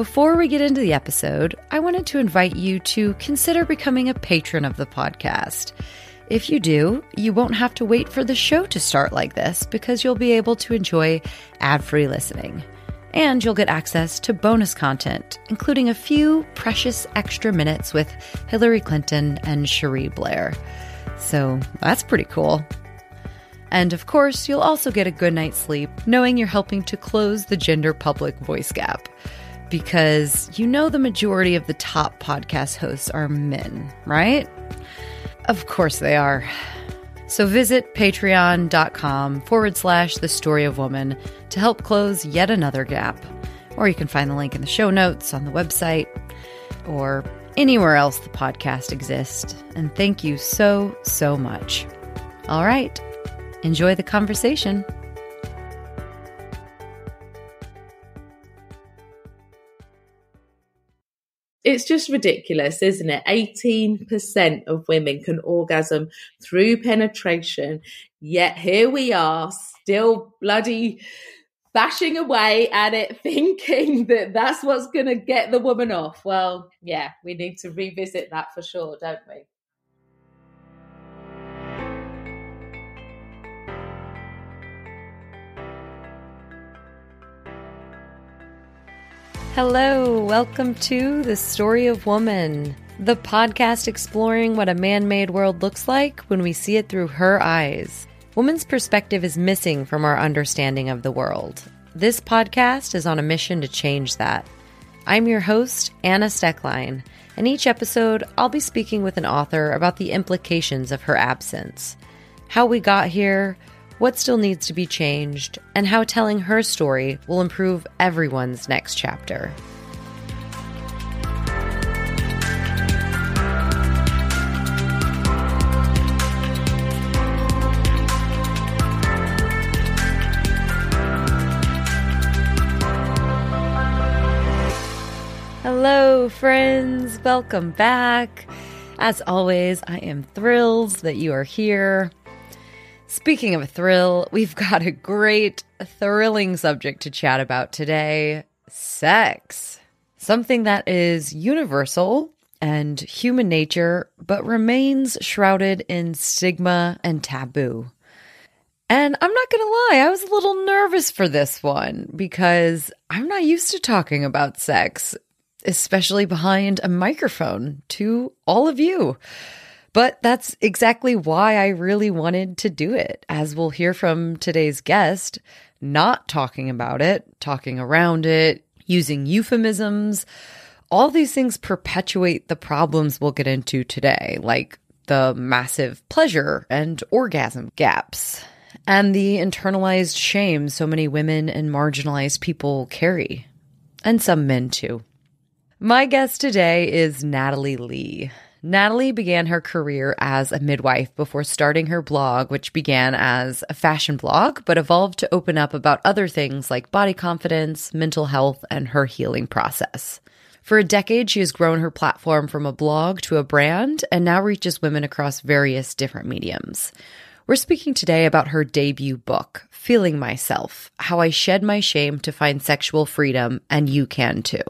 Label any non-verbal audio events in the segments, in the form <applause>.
before we get into the episode, I wanted to invite you to consider becoming a patron of the podcast. If you do, you won't have to wait for the show to start like this because you'll be able to enjoy ad free listening. And you'll get access to bonus content, including a few precious extra minutes with Hillary Clinton and Cherie Blair. So that's pretty cool. And of course, you'll also get a good night's sleep knowing you're helping to close the gender public voice gap. Because you know the majority of the top podcast hosts are men, right? Of course they are. So visit patreon.com forward slash the story of woman to help close yet another gap. Or you can find the link in the show notes on the website or anywhere else the podcast exists. And thank you so, so much. All right, enjoy the conversation. It's just ridiculous, isn't it? 18% of women can orgasm through penetration, yet here we are still bloody bashing away at it, <laughs> thinking that that's what's going to get the woman off. Well, yeah, we need to revisit that for sure, don't we? Hello, welcome to The Story of Woman, the podcast exploring what a man made world looks like when we see it through her eyes. Woman's perspective is missing from our understanding of the world. This podcast is on a mission to change that. I'm your host, Anna Stoecklein, and each episode I'll be speaking with an author about the implications of her absence, how we got here, what still needs to be changed, and how telling her story will improve everyone's next chapter. Hello, friends. Welcome back. As always, I am thrilled that you are here. Speaking of a thrill, we've got a great, thrilling subject to chat about today sex. Something that is universal and human nature, but remains shrouded in stigma and taboo. And I'm not going to lie, I was a little nervous for this one because I'm not used to talking about sex, especially behind a microphone to all of you. But that's exactly why I really wanted to do it. As we'll hear from today's guest, not talking about it, talking around it, using euphemisms, all these things perpetuate the problems we'll get into today, like the massive pleasure and orgasm gaps, and the internalized shame so many women and marginalized people carry, and some men too. My guest today is Natalie Lee. Natalie began her career as a midwife before starting her blog, which began as a fashion blog, but evolved to open up about other things like body confidence, mental health, and her healing process. For a decade, she has grown her platform from a blog to a brand and now reaches women across various different mediums. We're speaking today about her debut book, Feeling Myself How I Shed My Shame to Find Sexual Freedom, and You Can Too.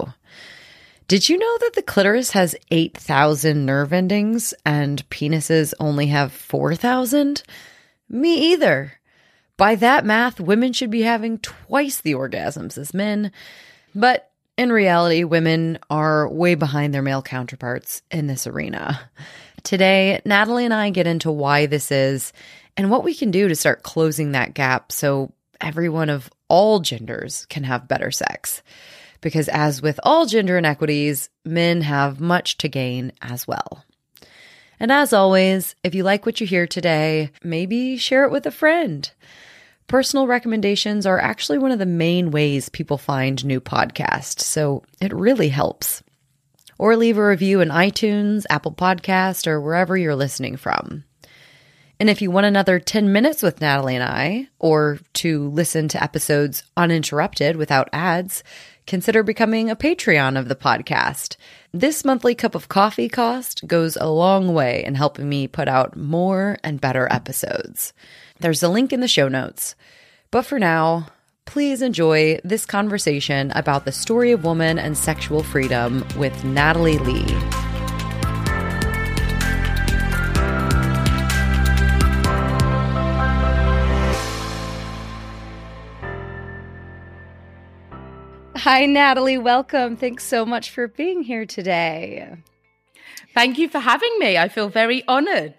Did you know that the clitoris has 8,000 nerve endings and penises only have 4,000? Me either. By that math, women should be having twice the orgasms as men. But in reality, women are way behind their male counterparts in this arena. Today, Natalie and I get into why this is and what we can do to start closing that gap so everyone of all genders can have better sex because, as with all gender inequities, men have much to gain as well. And as always, if you like what you hear today, maybe share it with a friend. Personal recommendations are actually one of the main ways people find new podcasts, so it really helps. Or leave a review in iTunes, Apple Podcast, or wherever you're listening from. And if you want another 10 minutes with Natalie and I, or to listen to episodes uninterrupted without ads, consider becoming a Patreon of the podcast. This monthly cup of coffee cost goes a long way in helping me put out more and better episodes. There's a link in the show notes. But for now, please enjoy this conversation about the story of woman and sexual freedom with Natalie Lee. Hi, Natalie. Welcome. Thanks so much for being here today. Thank you for having me. I feel very honored.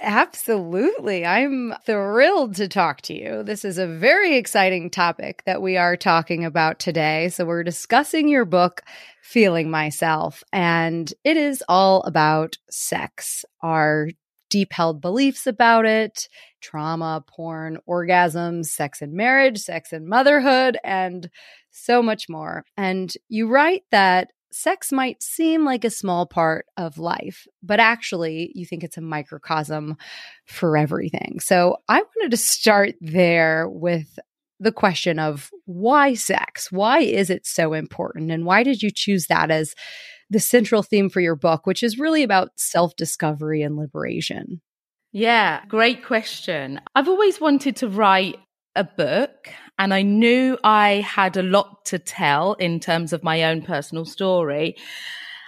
Absolutely. I'm thrilled to talk to you. This is a very exciting topic that we are talking about today. So, we're discussing your book, Feeling Myself, and it is all about sex, our deep held beliefs about it, trauma, porn, orgasms, sex and marriage, sex and motherhood, and so much more. And you write that sex might seem like a small part of life, but actually, you think it's a microcosm for everything. So, I wanted to start there with the question of why sex? Why is it so important? And why did you choose that as the central theme for your book, which is really about self discovery and liberation? Yeah, great question. I've always wanted to write a book and I knew I had a lot to tell in terms of my own personal story.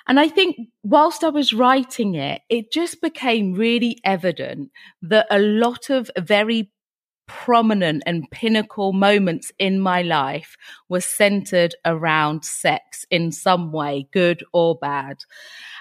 And I think whilst I was writing it, it just became really evident that a lot of very prominent and pinnacle moments in my life were centered around sex in some way, good or bad.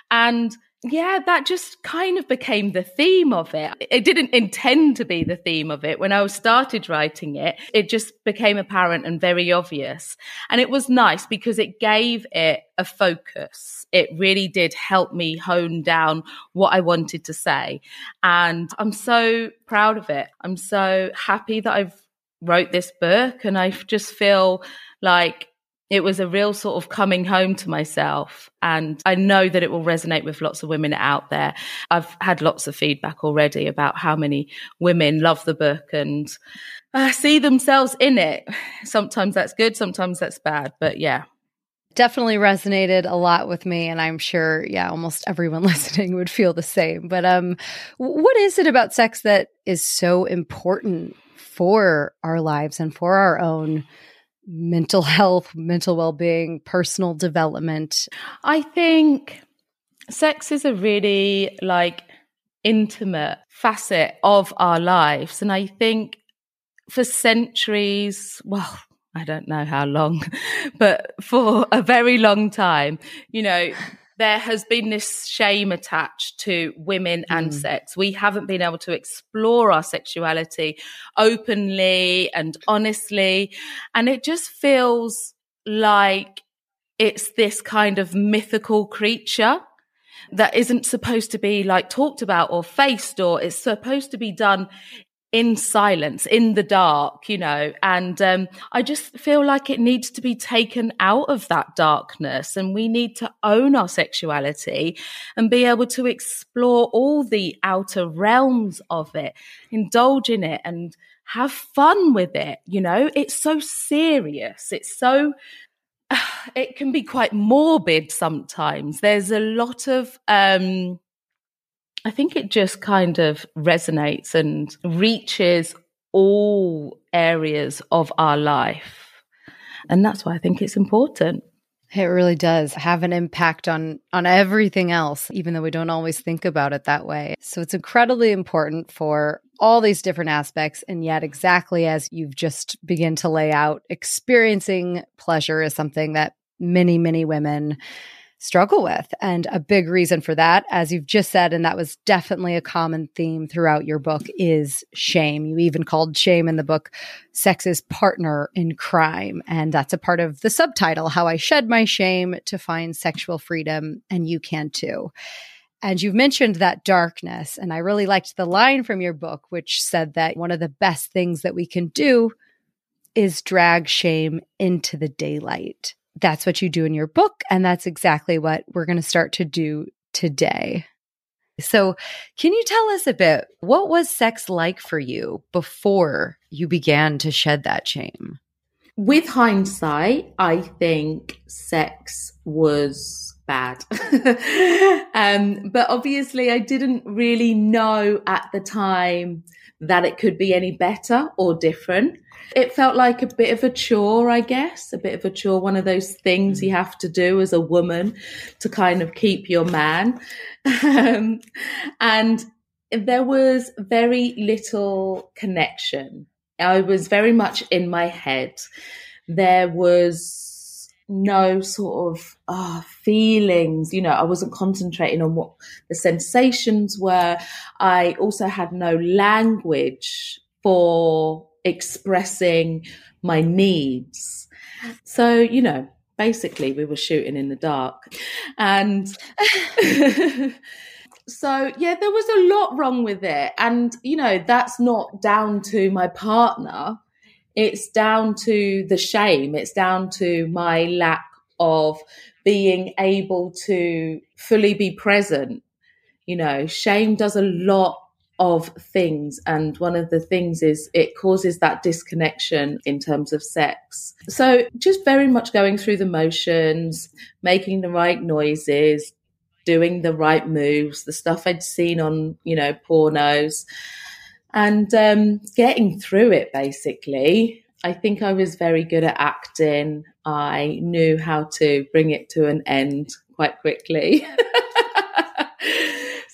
And yeah, that just kind of became the theme of it. It didn't intend to be the theme of it. When I started writing it, it just became apparent and very obvious. And it was nice because it gave it a focus. It really did help me hone down what I wanted to say. And I'm so proud of it. I'm so happy that I've wrote this book and I just feel like it was a real sort of coming home to myself. And I know that it will resonate with lots of women out there. I've had lots of feedback already about how many women love the book and uh, see themselves in it. Sometimes that's good, sometimes that's bad. But yeah, definitely resonated a lot with me and i'm sure yeah almost everyone <laughs> listening would feel the same but um what is it about sex that is so important for our lives and for our own mental health, mental well being, personal development? I think sex is a really like intimate facet of our lives. And I think for centuries, well, I don't know how long, <laughs> but for a very long time, you know, there has been this shame attached to women and mm. sex. We haven't been able to explore our sexuality openly and honestly. And it just feels like it's this kind of mythical creature that isn't supposed to be like talked about or faced or it's supposed to be done in silence, in the dark, you know, and um, I just feel like it needs to be taken out of that darkness and we need to own our sexuality and be able to explore all the outer realms of it, indulge in it and have fun with it, you know. It's so serious. It's so <sighs> it can be quite morbid sometimes. There's a lot of um I think it just kind of resonates and reaches all areas of our life. And that's why I think it's important. It really does have an impact on on everything else even though we don't always think about it that way. So it's incredibly important for all these different aspects and yet exactly as you've just begun to lay out experiencing pleasure is something that many many women struggle with. And a big reason for that, as you've just said, and that was definitely a common theme throughout your book, is shame. You even called shame in the book sex's partner in crime. And that's a part of the subtitle, How I Shed My Shame to Find Sexual Freedom, and You Can Too. And you've mentioned that darkness. And I really liked the line from your book, which said that one of the best things that we can do is drag shame into the daylight that's what you do in your book. And that's exactly what we're going to start to do today. So, can you tell us a bit what was sex like for you before you began to shed that shame? With hindsight, I think sex was bad. <laughs> um, but obviously, I didn't really know at the time that it could be any better or different. It felt like a bit of a chore, I guess, a bit of a chore, one of those things you have to do as a woman to kind of keep your man. Um, and there was very little connection. I was very much in my head. There was no sort of oh, feelings, you know, I wasn't concentrating on what the sensations were. I also had no language for expressing my needs. So, you know, basically we were shooting in the dark. And <laughs> so yeah there was a lot wrong with it and you know that's not down to my partner it's down to the shame. It's down to my lack of being able to fully be present. You know shame does a lot of things and one of the things is it causes that disconnection in terms of sex. So just very much going through the motions making the right noises doing the right moves, the stuff I'd seen on, you know, pornos, and um, getting through it basically. I think I was very good at acting. I knew how to bring it to an end quite quickly. <laughs>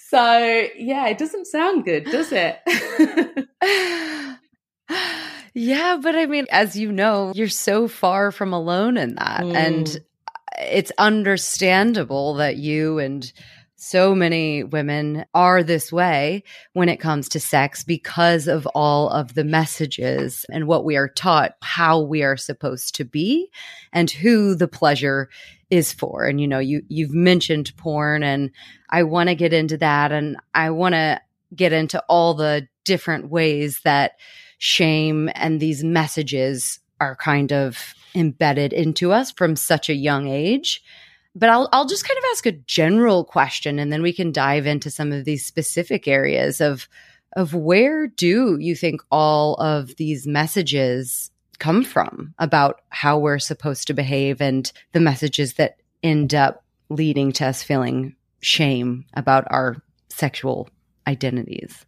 so, yeah, it doesn't sound good, does it? <laughs> yeah, but I mean, as you know, you're so far from alone in that. Mm. And it's understandable that you and so many women are this way when it comes to sex because of all of the messages and what we are taught how we are supposed to be and who the pleasure is for and you know you you've mentioned porn and I want to get into that and I want to get into all the different ways that shame and these messages are kind of embedded into us from such a young age. But I'll I'll just kind of ask a general question and then we can dive into some of these specific areas of of where do you think all of these messages come from about how we're supposed to behave and the messages that end up leading to us feeling shame about our sexual identities?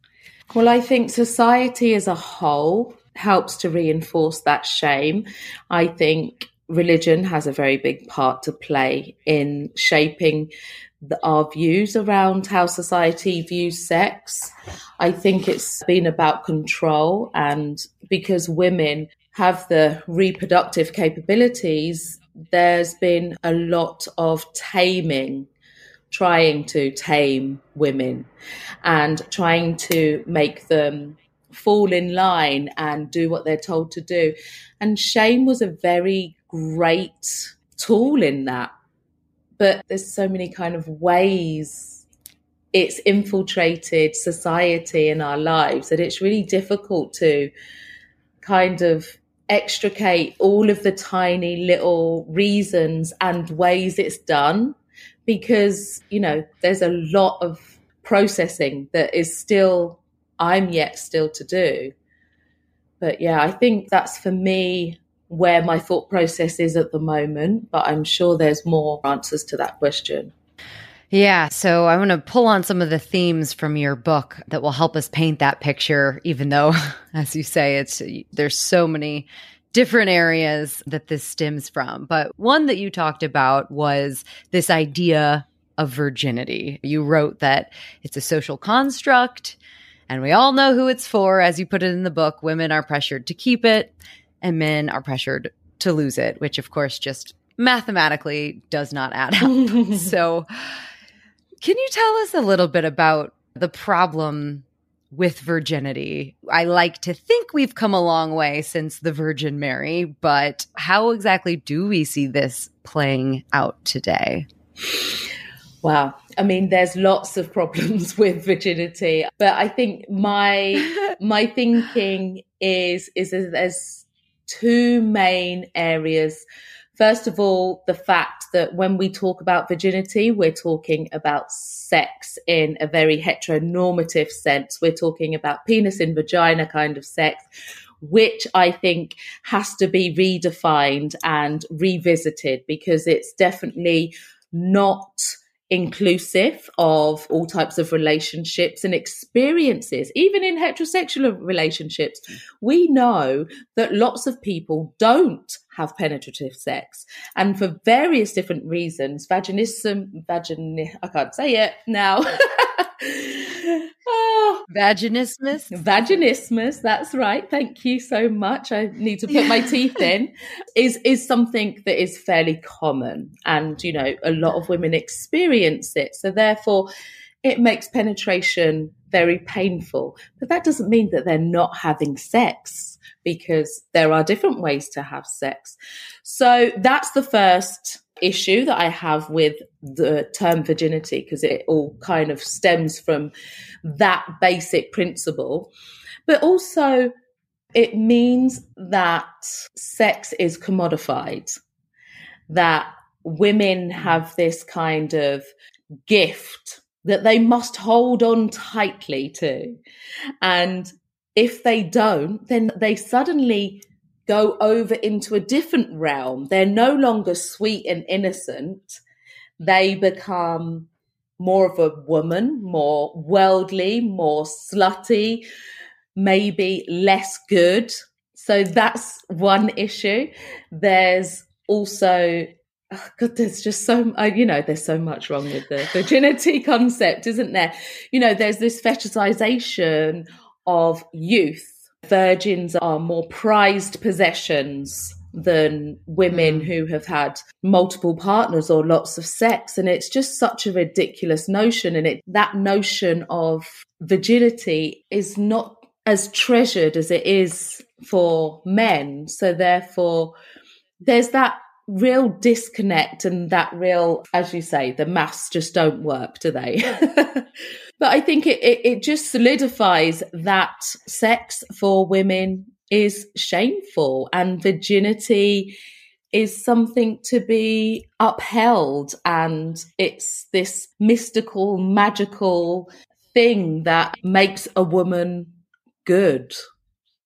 Well, I think society as a whole helps to reinforce that shame. I think religion has a very big part to play in shaping the, our views around how society views sex. I think it's been about control, and because women have the reproductive capabilities, there's been a lot of taming trying to tame women and trying to make them fall in line and do what they're told to do. And shame was a very great tool in that. But there's so many kind of ways it's infiltrated society in our lives that it's really difficult to kind of extricate all of the tiny little reasons and ways it's done because, you know, there's a lot of processing that is still I'm yet still to do. But yeah, I think that's for me where my thought process is at the moment, but I'm sure there's more answers to that question. Yeah, so I want to pull on some of the themes from your book that will help us paint that picture even though <laughs> as you say it's there's so many different areas that this stems from. But one that you talked about was this idea of virginity. You wrote that it's a social construct and we all know who it's for. As you put it in the book, women are pressured to keep it and men are pressured to lose it, which of course just mathematically does not add up. <laughs> so, can you tell us a little bit about the problem with virginity? I like to think we've come a long way since the Virgin Mary, but how exactly do we see this playing out today? Wow. I mean, there's lots of problems <laughs> with virginity, but I think my <laughs> my thinking is is there's two main areas. First of all, the fact that when we talk about virginity, we're talking about sex in a very heteronormative sense. We're talking about penis in vagina kind of sex, which I think has to be redefined and revisited because it's definitely not inclusive of all types of relationships and experiences, even in heterosexual relationships. We know that lots of people don't have penetrative sex. And for various different reasons, vaginism, vagin, I can't say it now. <laughs> oh, vaginismus. Vaginismus, that's right. Thank you so much. I need to put my teeth <laughs> in. Is is something that is fairly common and you know, a lot of women experience it. So therefore it makes penetration very painful. But that doesn't mean that they're not having sex because there are different ways to have sex. So that's the first issue that I have with the term virginity because it all kind of stems from that basic principle. But also, it means that sex is commodified, that women have this kind of gift that they must hold on tightly to. And if they don't, then they suddenly go over into a different realm. They're no longer sweet and innocent. They become more of a woman, more worldly, more slutty, maybe less good. So that's one issue. There's also oh God, there's just so you know, there's so much wrong with the virginity concept, isn't there? You know, there's this fetishization of youth virgins are more prized possessions than women mm. who have had multiple partners or lots of sex. And it's just such a ridiculous notion. And it that notion of virginity is not as treasured as it is for men. So therefore there's that real disconnect and that real as you say the maths just don't work do they <laughs> But I think it, it, it just solidifies that sex for women is shameful and virginity is something to be upheld. And it's this mystical, magical thing that makes a woman good.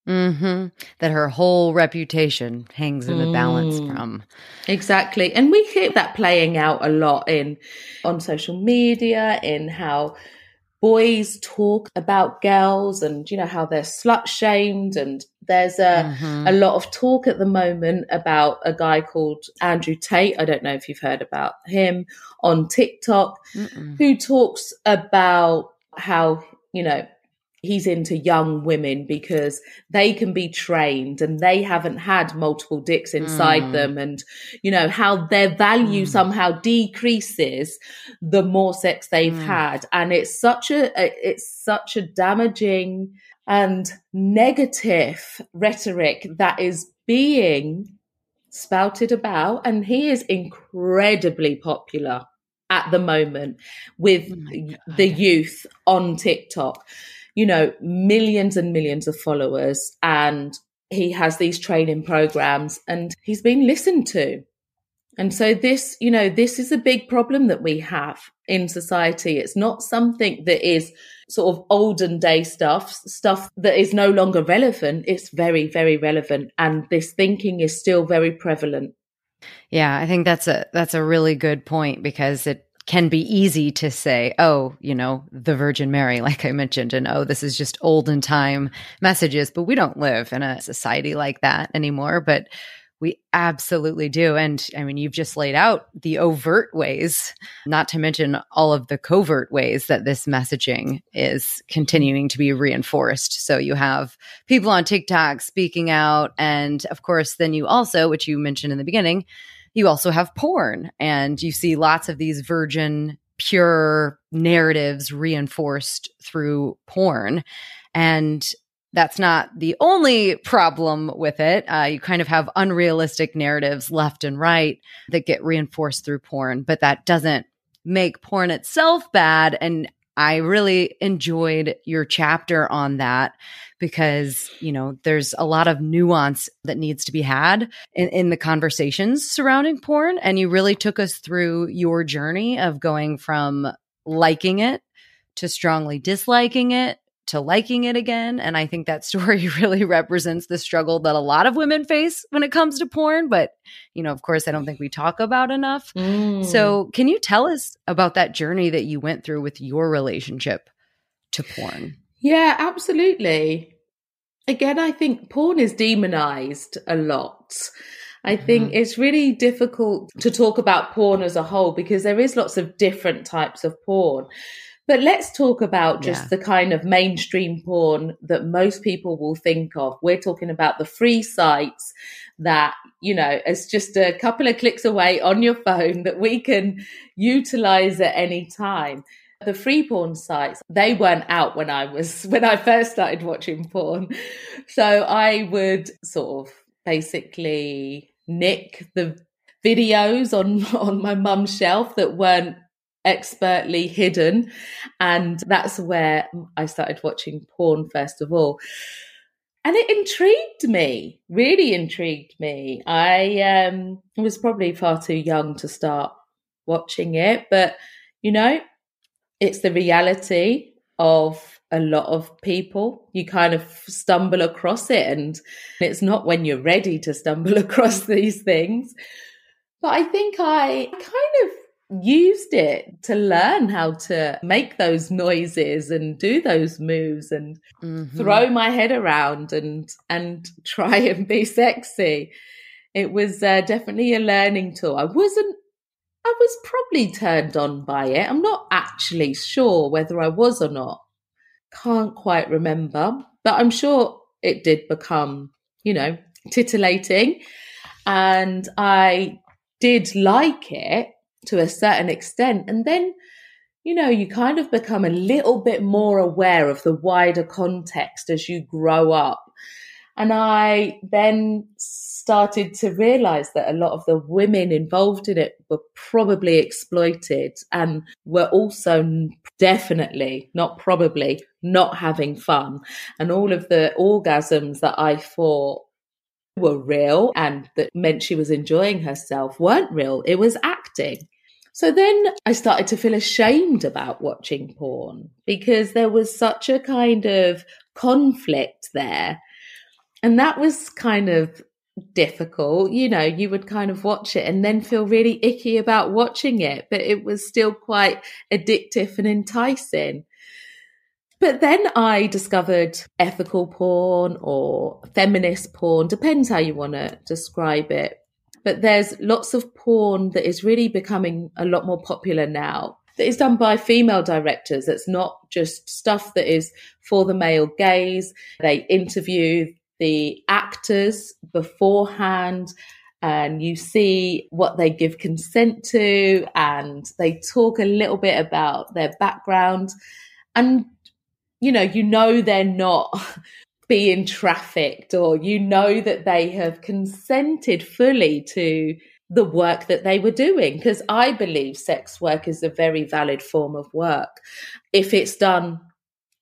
Mm-hmm. That her whole reputation hangs in the balance mm. from. Exactly. And we hear that playing out a lot in on social media, in how boys talk about girls and you know how they're slut shamed and there's a mm-hmm. a lot of talk at the moment about a guy called Andrew Tate I don't know if you've heard about him on TikTok Mm-mm. who talks about how you know he's into young women because they can be trained and they haven't had multiple dicks inside mm. them and you know how their value mm. somehow decreases the more sex they've mm. had and it's such a, it's such a damaging and negative rhetoric that is being spouted about and he is incredibly popular at the moment with oh the youth on TikTok you know, millions and millions of followers and he has these training programs and he's been listened to. And so this, you know, this is a big problem that we have in society. It's not something that is sort of olden day stuff, stuff that is no longer relevant. It's very, very relevant. And this thinking is still very prevalent. Yeah, I think that's a that's a really good point because it can be easy to say, oh, you know, the Virgin Mary, <laughs> like I mentioned, and oh, this is just olden time messages. But we don't live in a society like that anymore. But we absolutely do. And I mean, you've just laid out the overt ways, not to mention all of the covert ways that this messaging is continuing to be reinforced. So you have people on TikTok speaking out. And of course, then you also, which you mentioned in the beginning, you also have porn and you see lots of these virgin pure narratives reinforced through porn and that's not the only problem with it. Uh, you kind of have unrealistic narratives left and right that get reinforced through porn, but that doesn't make porn itself bad. And I really enjoyed your chapter on that because, you know, there's a lot of nuance that needs to be had in, in, the conversations surrounding porn. And you really took us through your journey of going from liking it to strongly disliking it to liking it again. And I think that story <laughs> really represents the struggle that a lot of women face when it comes to porn. But, you know, of course, I don't think we talk about enough. Mm. So, can you tell us about that journey that you went through with your relationship to porn? Yeah, absolutely. Again, I think porn is demonized a lot. I think Mhm. it's really difficult to talk about porn as a whole because there is lots of different types of porn. But let's talk about just Yeah. the kind of mainstream porn that most people will think of. We're talking about the free sites that, you know, it's just a couple of clicks away on your phone that we can utilize at any time. The free porn sites, they weren't out when I was <laughs> when I first started watching porn. So I would sort of basically nick the videos on <laughs> on my mum's shelf that weren't expertly hidden. And that's where I started watching porn first of all. And it intrigued me really intrigued me. I um was probably far too young to start watching it but you know it's the reality of a lot of people. You kind of stumble across it and it's not when you're ready to stumble <laughs> across these things. But I think I kind of used it to learn how to make those noises and do those moves and Mhm. throw my head around and and try and be sexy. It was uh, definitely a learning tool. I wasn't. I was probably turned on by it. I'm not actually sure whether I was or not. Can't quite remember, but I'm sure it did become, you know, titillating, and I did like it to a certain extent. And then, you know, you kind of become a little bit more aware of the wider context as you grow up. And I then started to realize that a lot of the women involved in it were probably exploited and were also definitely, not probably, not having fun. And all of the orgasms that I thought were real and that meant she was enjoying herself weren't real. It was acting. So then I started to feel ashamed about watching porn because there was such a kind of conflict there. And that was kind of difficult. You know, you would kind of watch it and then feel really icky about watching it, but it was still quite addictive and enticing. But then I discovered ethical porn or feminist porn, depends how you want to describe it. But there's lots of porn that is really becoming a lot more popular now. That is done by female directors. It's not just stuff that is for the male gaze. They interview the actors beforehand and you see what they give consent to and they talk a little bit about their background and you know you know they're not <laughs> being trafficked or you know that they have consented fully to the work that they were doing. Because i believe sex work is a very valid form of work if it's done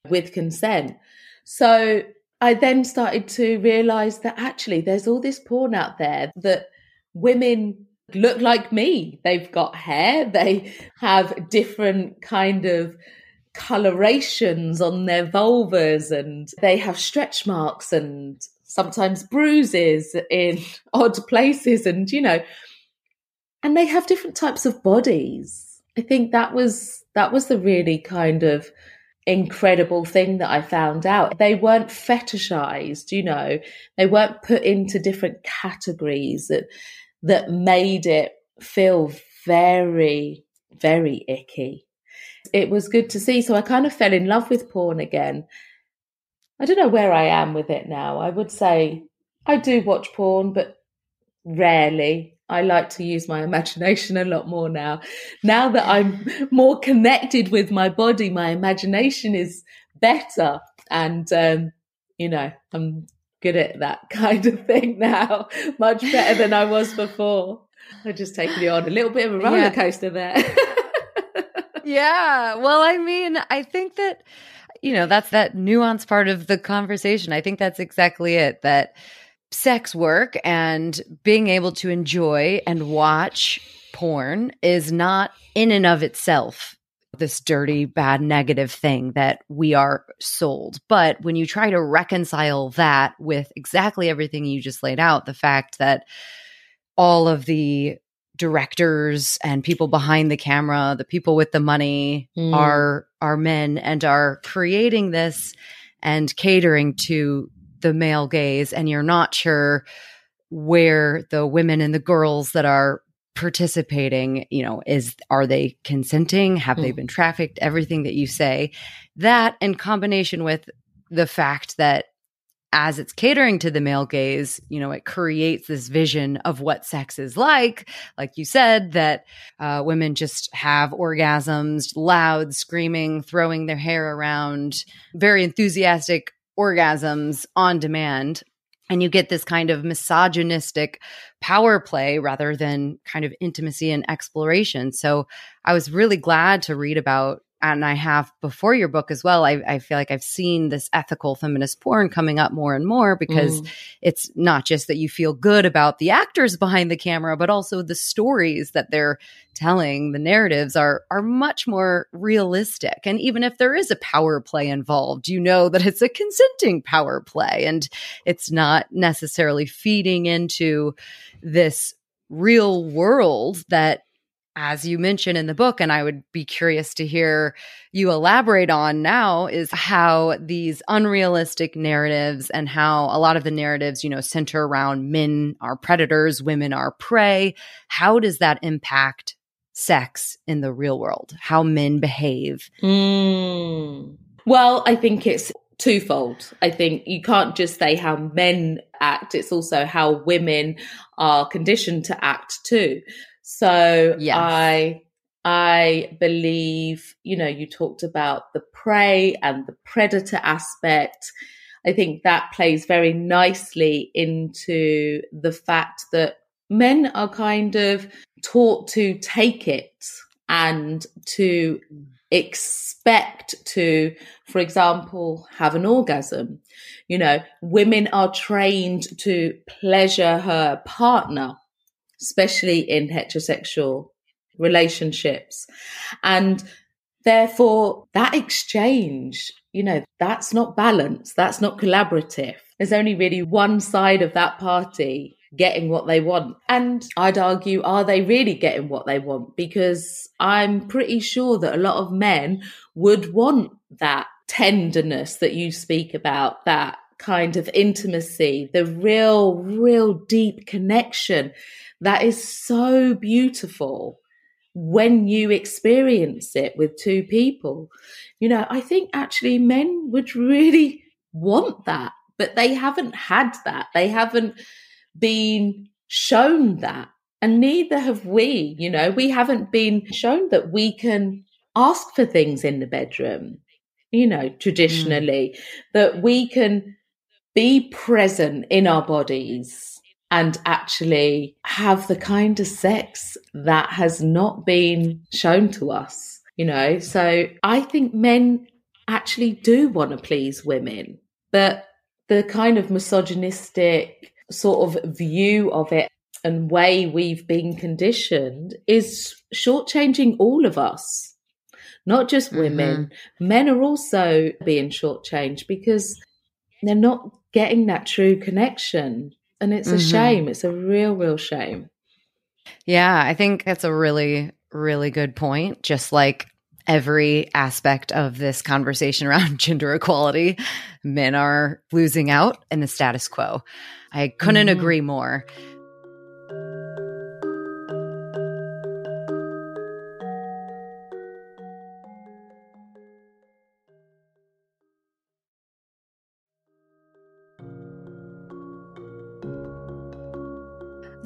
with consent. So i then started to realize that actually there's all this porn out there that women look like me. They've got hair <laughs> they have different kind of colorations on their vulvas and they have stretch marks and sometimes bruises in <laughs> odd places and you know and they have different types of bodies. I think that was that was the really kind of incredible thing that i found out. They weren't fetishized you know. They weren't put into different categories that that made it feel very very icky it was good to see. So I kind of fell in love with porn again. I don't know where I am with it now. I would say I do watch porn, but rarely. I like to use my <laughs> imagination a lot more now. Now that I'm <laughs> more connected with my body, my imagination is better. And, um, you know, I'm good at that <laughs> kind of thing now, much better than I was before. I just taken you on a little bit of a roller Yeah. coaster there. Yeah. Well, I mean, I think that, you know, that's that nuanced part of the conversation. I think that's exactly it that sex work and being able to enjoy and watch porn is not in and of itself this dirty, bad, negative thing that we are sold. But when you try to reconcile that with exactly everything you just laid out, the fact that all of the directors and people behind the camera, the people with the money mm. are are men and are creating this and catering to the male gaze and you're not sure where the women and the girls that are participating you know is are they consenting have mm. they been trafficked everything that you say that in combination with the fact that as it's catering to the male gaze, you know, it creates this vision of what sex is like. Like you said, that uh, women just have orgasms, loud, screaming, throwing their hair around, very enthusiastic orgasms on demand. And you get this kind of misogynistic power play rather than kind of intimacy and exploration. So I was really glad to read about and I have before your book as well, I, I, feel like I've seen this ethical feminist porn coming up more and more because mm. it's not just that you feel good about the actors behind the camera, but also the stories that they're telling. The narratives are are much more realistic. And even if there is a power play involved, you know that it's a consenting power play and it's not necessarily feeding into this real world that as you mentioned in the book, and I would be curious to hear you elaborate on now, is how these unrealistic narratives and how a lot of the narratives, you know, center around men are predators, women are prey. How does that impact sex in the real world? How men behave? Mm. Well, I think it's twofold. I think you can't just say how men act, it's also how women are conditioned to act too. So yes. I I believe, you know, you talked about the prey and the predator aspect. I think that plays very nicely into the fact that men are kind of taught to take it and to expect to, for example, have an orgasm. You know, women are trained to pleasure her partner especially in heterosexual relationships. And therefore, that exchange, you know, that's not balanced, that's not collaborative. There's only really one side of that party getting what they want. And I'd argue, are they really getting what they want? Because I'm pretty sure that a lot of men would want that tenderness that you speak about, that kind of intimacy, the real, real deep connection that is so beautiful when you experience it with two people. You know, I think actually men would really <laughs> want that, but they haven't had that. They haven't been shown that. And neither have we. You know, we haven't been shown that we can ask for things in the bedroom, you know, traditionally, mm. that we can be present in our bodies and actually have the kind of sex that has not been shown to us, you know? So I think men actually do want to please women, but the kind of misogynistic sort of view of it and way we've been conditioned is shortchanging all of us, not just women. Mm-hmm. Men are also being shortchanged because they're not getting that true connection and it's a mm-hmm. shame. It's a real, real shame. Yeah, I think that's a really, really good point. Just like every aspect of this conversation <laughs> around gender equality, men are losing out in the status quo. I couldn't mm-hmm. agree more.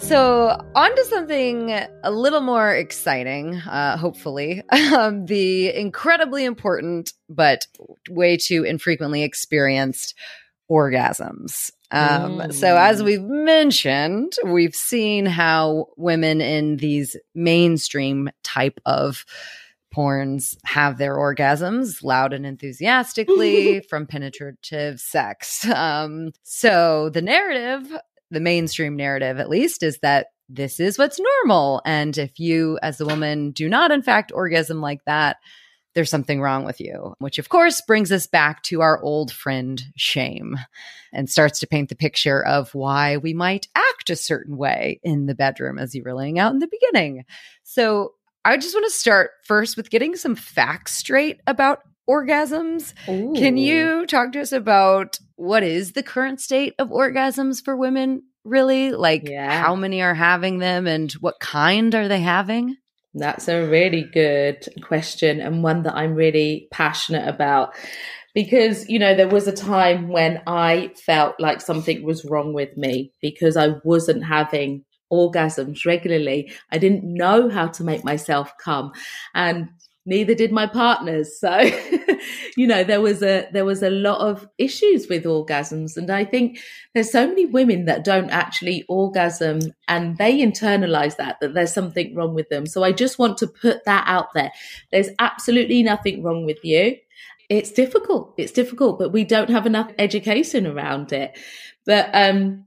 So, on to something a little more exciting, uh, hopefully. <laughs> Um, the incredibly important, but way too infrequently experienced orgasms. Um, mm. So, as we've mentioned, we've seen how women in these mainstream type of porns have their orgasms loud and enthusiastically <laughs> from penetrative sex. Um, so, the narrative the mainstream narrative at least is that this is what's normal and if you as a woman do not in fact orgasm like that there's something wrong with you, which of course brings us back to our old friend shame and starts to paint the picture of why we might act a certain way in the bedroom, as you were laying out in the beginning. So I just want to start first with getting some facts straight about orgasms. Ooh. Can you talk to us about what is the current state of orgasms for women, really? Like, yeah. how many are having them and what kind are they having? That's a really good question and one that I'm really passionate about because, you know, there was a time when I felt like something was wrong with me because I wasn't having orgasms regularly. I didn't know how to make myself come. And neither did my partners. So <laughs> you know there was a there was a lot of issues with orgasms. And i think there's so many women that don't actually orgasm and they internalize that that there's something wrong with them. So i just want to put that out there. There's absolutely nothing wrong with you. It's difficult. It's difficult but we don't have enough education around it. But um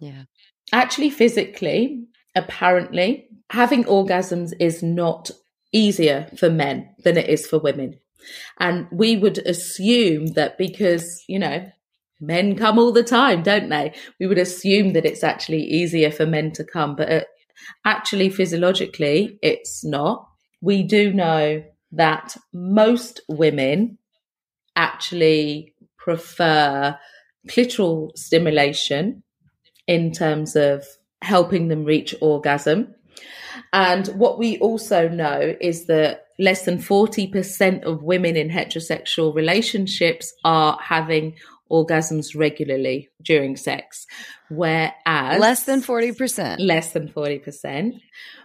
yeah. actually physically apparently having orgasms is not easier for men than it is for women. And we would assume that because, you know, men come all the time, don't they? We would assume that it's actually easier for men to come, but uh, actually, physiologically, it's not. We do know that most women actually prefer clitoral stimulation in terms of helping them reach orgasm. And what we also know is that less than 40% of women in heterosexual relationships are having orgasms regularly during sex, whereas less than 40%. Less than 40%.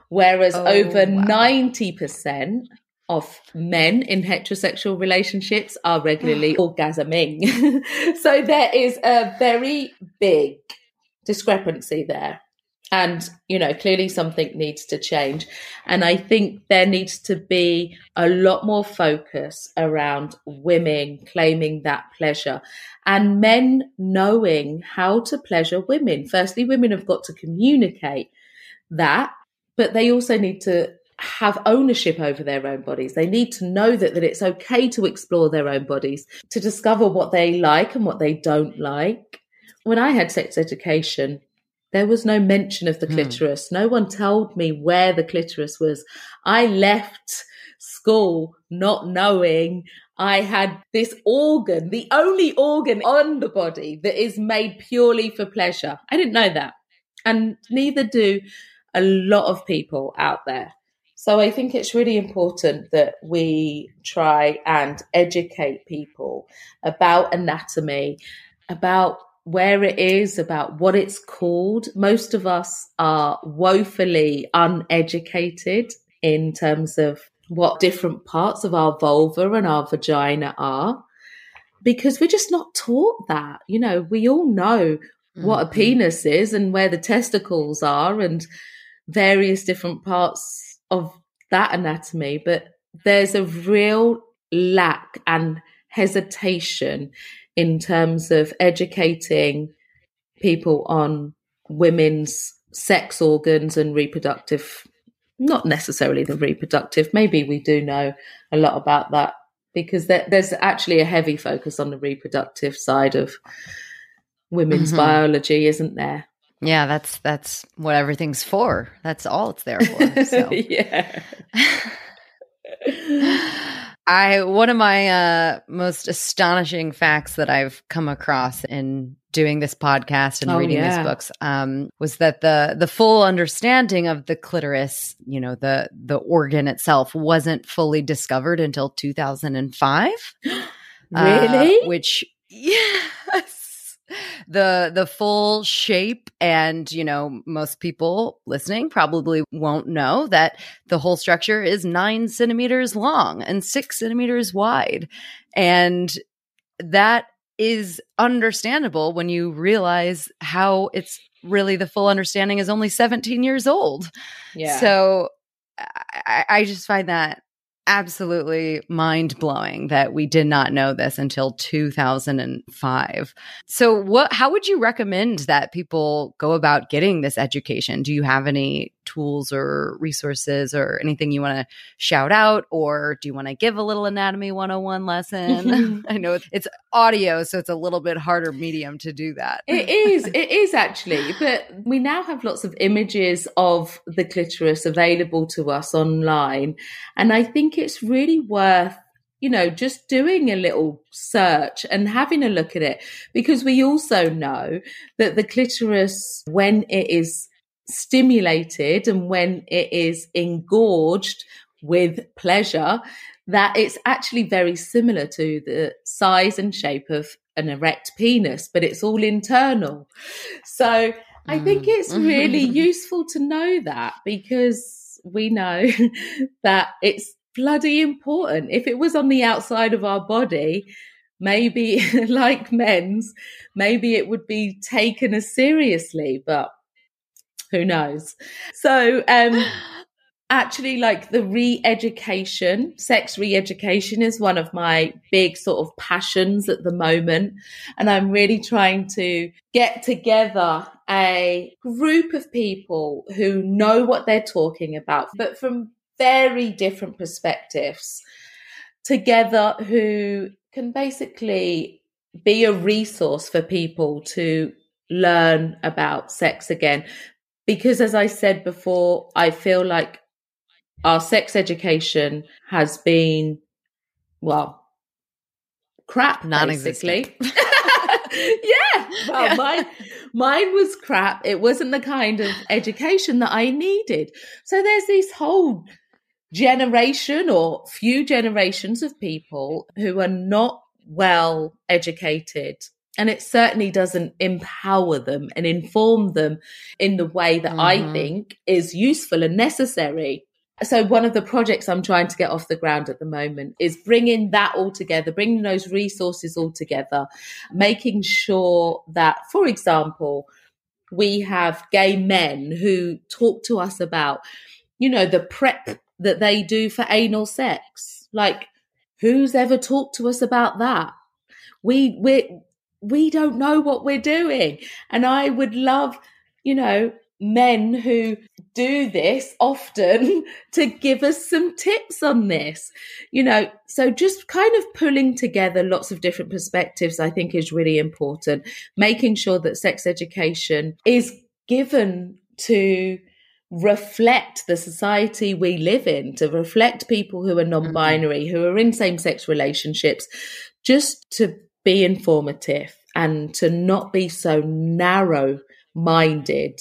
Whereas oh, over wow. 90% of men in heterosexual relationships are regularly <gasps> orgasming. <laughs> so there is a very big discrepancy there. And, you know, clearly something needs to change. And I think there needs to be a lot more focus around women claiming that pleasure and men knowing how to pleasure women. Firstly, women have got to communicate that, but they also need to have ownership over their own bodies. They need to know that, that it's okay to explore their own bodies, to discover what they like and what they don't like. When I had sex education, there was no mention of the hmm. clitoris. No one told me where the clitoris was. I left school not knowing I had this organ, the only organ on the body that is made purely for pleasure. I didn't know that. And neither do a lot of people out there. So I think it's really important that we try and educate people about anatomy, about where it is, about what it's called. Most of us are woefully uneducated in terms of what different parts of our vulva and our vagina are because we're just not taught that. You know, we all know mm-hmm. what a mm-hmm. penis is and where the testicles are and various different parts of that anatomy, but there's a real lack and hesitation in terms of educating people on women's sex organs and reproductive, not necessarily the reproductive, maybe we do know a lot about that because there, there's actually a heavy focus on the reproductive side of women's mm-hmm. biology, isn't there? Yeah, that's that's what everything's for. That's all it's there for. So. <laughs> yeah. <laughs> I one of my uh, most astonishing facts that I've come across in doing this podcast and oh, reading yeah. these books um, was that the the full understanding of the clitoris, you know, the the organ itself, wasn't fully discovered until 2005. <gasps> really? Uh, which yes the the full shape and you know most people listening probably won't know that the whole structure is nine centimeters long and six centimeters wide. And that is understandable when you realize how it's really the full understanding is only 17 years old. Yeah. So I, I just find that absolutely mind blowing that we did not know this until 2005. So what how would you recommend that people go about getting this education? Do you have any tools or resources or anything you want to shout out? Or do you want to give a little Anatomy 101 lesson? <laughs> <laughs> I know it's audio, so it's a little bit harder medium to do that. It is. It is actually. But we now have lots of images of the clitoris available to us online. And I think it's really worth you know, just doing a little search and having a look at it because we also know that the clitoris, when it is stimulated and when it is engorged with pleasure, that it's actually very similar to the size and shape of an erect penis, but it's all internal. So I think mm. it's really <laughs> useful to know that because we know <laughs> that it's bloody important. If it was on the outside of our body, maybe <laughs> like men's, maybe it would be taken as seriously, but <laughs> who knows? So, um, actually, like the re education, sex re education is one of my big sort of passions at the moment. And I'm really trying to get together a group of people who know what they're talking about, but from very different perspectives together who can basically be a resource for people to learn about sex again. Because as I said before, I feel like our sex education has been, well, crap, basically. <laughs> yeah. Well, yeah. mine, mine was crap. It wasn't the kind of education that I needed. So there's this whole generation or few generations of people who are not well educated. And it certainly doesn't empower them and inform them in the way that mm-hmm. I think is useful and necessary. So one of the projects I'm trying to get off the ground at the moment is bringing that all together, bringing those resources all together, making sure that, for example, we have gay men who talk to us about, you know, the prep that they do for anal sex. Like, who's ever talked to us about that? We we we don't know what we're doing, and I would love, you know, men who do this often <laughs> to give us some tips on this. You know, so just kind of pulling together lots of different perspectives, I think, is really important. Making sure that sex education is given to reflect the society we live in, to reflect people who are non binary, mm-hmm. who are in same sex relationships, just to be informative and to not be so narrow minded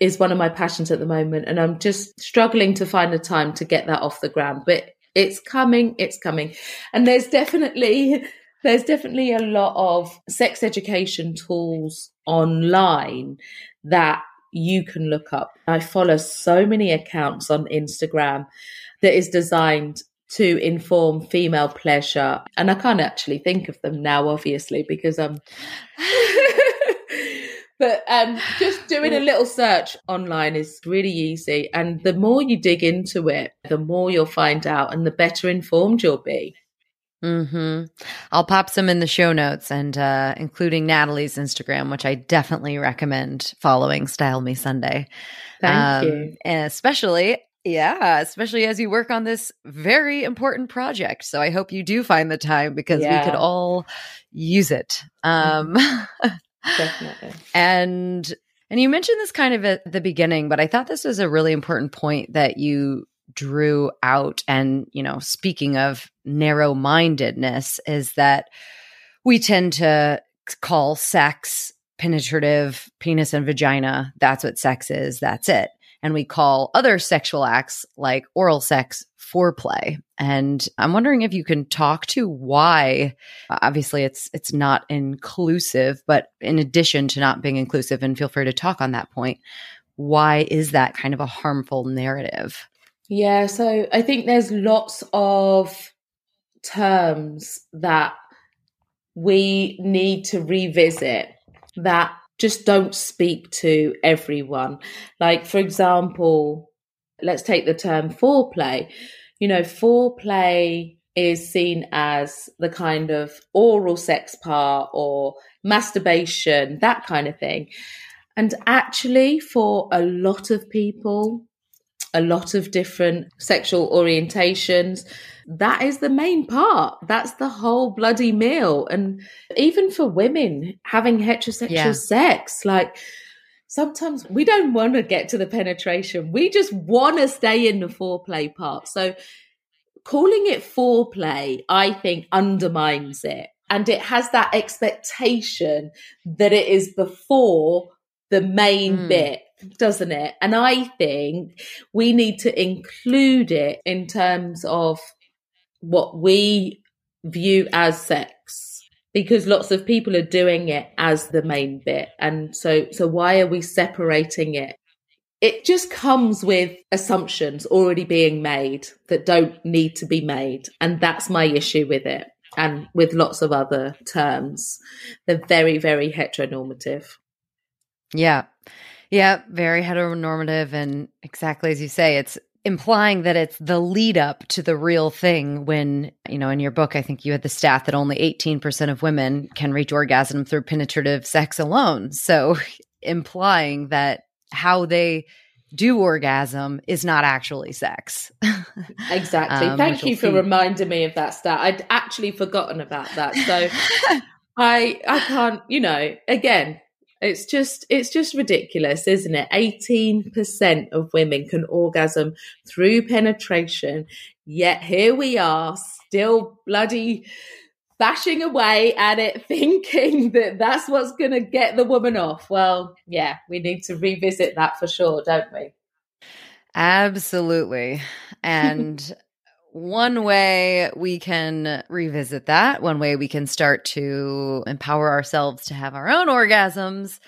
is one of my passions at the moment. And I'm just struggling to find the time to get that off the ground. But it's coming, it's coming. And there's definitely <laughs> there's definitely a lot of sex education tools online that you can look up. I follow so many accounts on Instagram that is designed to inform female pleasure. And I can't actually think of them now, obviously, because I'm. <laughs> but um, just doing a little search online is really easy. And the more you dig into it, the more you'll find out and the better informed you'll be. Hmm. I'll pop some in the show notes and uh, including Natalie's Instagram, which I definitely recommend following. Style Me Sunday. Thank um, you. And especially, yeah, especially as you work on this very important project. So I hope you do find the time because yeah. we could all use it. Um, definitely. <laughs> And and you mentioned this kind of at the beginning, but I thought this was a really important point that you drew out and you know speaking of narrow mindedness is that we tend to call sex penetrative penis and vagina that's what sex is that's it and we call other sexual acts like oral sex foreplay. And i'm wondering if you can talk to why obviously it's it's not inclusive but in addition to not being inclusive and feel free to talk on that point why is that kind of a harmful narrative? Yeah, so I think there's lots of terms that we need to revisit that just don't speak to everyone. Like, for example, let's take the term foreplay. You know, foreplay is seen as the kind of oral sex part or masturbation, that kind of thing. And actually, for a lot of people, a lot of different sexual orientations. That is the main part. That's the whole bloody meal. And even for women having heterosexual yeah. sex, like sometimes we don't want to get to the penetration. We just want to stay in the foreplay part. So calling it foreplay, I think undermines it. And it has that expectation that it is before the main mm. bit, doesn't it? And I think we need to include it in terms of what we view as sex because lots of people are doing it as the main bit. And so so why are we separating it? It just comes with assumptions already being made that don't need to be made. And that's my issue with it. And with lots of other terms. They're very very heteronormative. Yeah yeah very heteronormative and exactly as you say it's implying that it's the lead up to the real thing when, you know, in your book, I think you had the stat that only 18% of women can reach orgasm through penetrative sex alone. So <laughs> implying that how they do orgasm is not actually sex. <laughs> exactly. um, Thank you for see. reminding me of that stat. I'd actually forgotten about that. So <laughs> I I can't, you know, again, it's just it's just ridiculous, isn't it? 18% of women can orgasm through penetration, yet here we are still bloody bashing away at it <laughs> thinking that that's what's going to get the woman off. Well, yeah, we need to revisit that for sure, don't we? Absolutely. And <laughs> one way we can revisit that, one way we can start to empower ourselves to have our own orgasms